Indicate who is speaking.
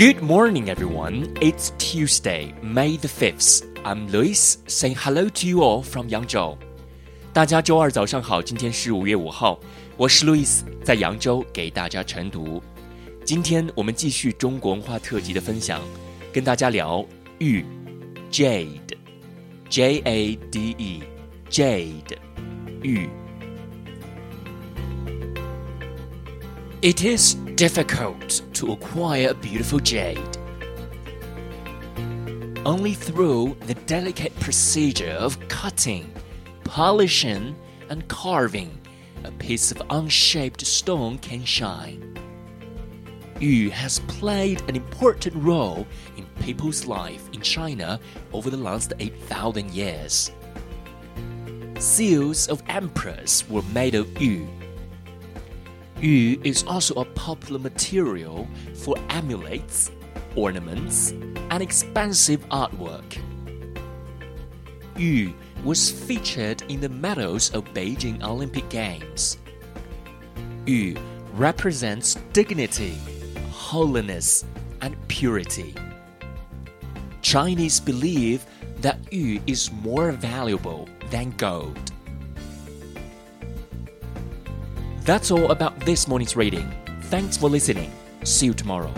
Speaker 1: Good morning, everyone. It's Tuesday, May the 5th. I'm Lewis saying hello to you all from Yangzhou. 大家周二早上好，今天是五月五号，我是 Lewis，在扬州给大家晨读。今天我们继续中国文化特辑的分享，跟大家聊玉 （jade）、j a d e、jade 玉。It is difficult to acquire a beautiful jade. Only through the delicate procedure of cutting, polishing, and carving, a piece of unshaped stone can shine. Yu has played an important role in people's life in China over the last 8,000 years. Seals of emperors were made of yu Yu is also a popular material for amulets, ornaments, and expensive artwork. Yu was featured in the medals of Beijing Olympic Games. Yu represents dignity, holiness, and purity. Chinese believe that Yu is more valuable than gold. That's all about this morning's reading. Thanks for listening. See you tomorrow.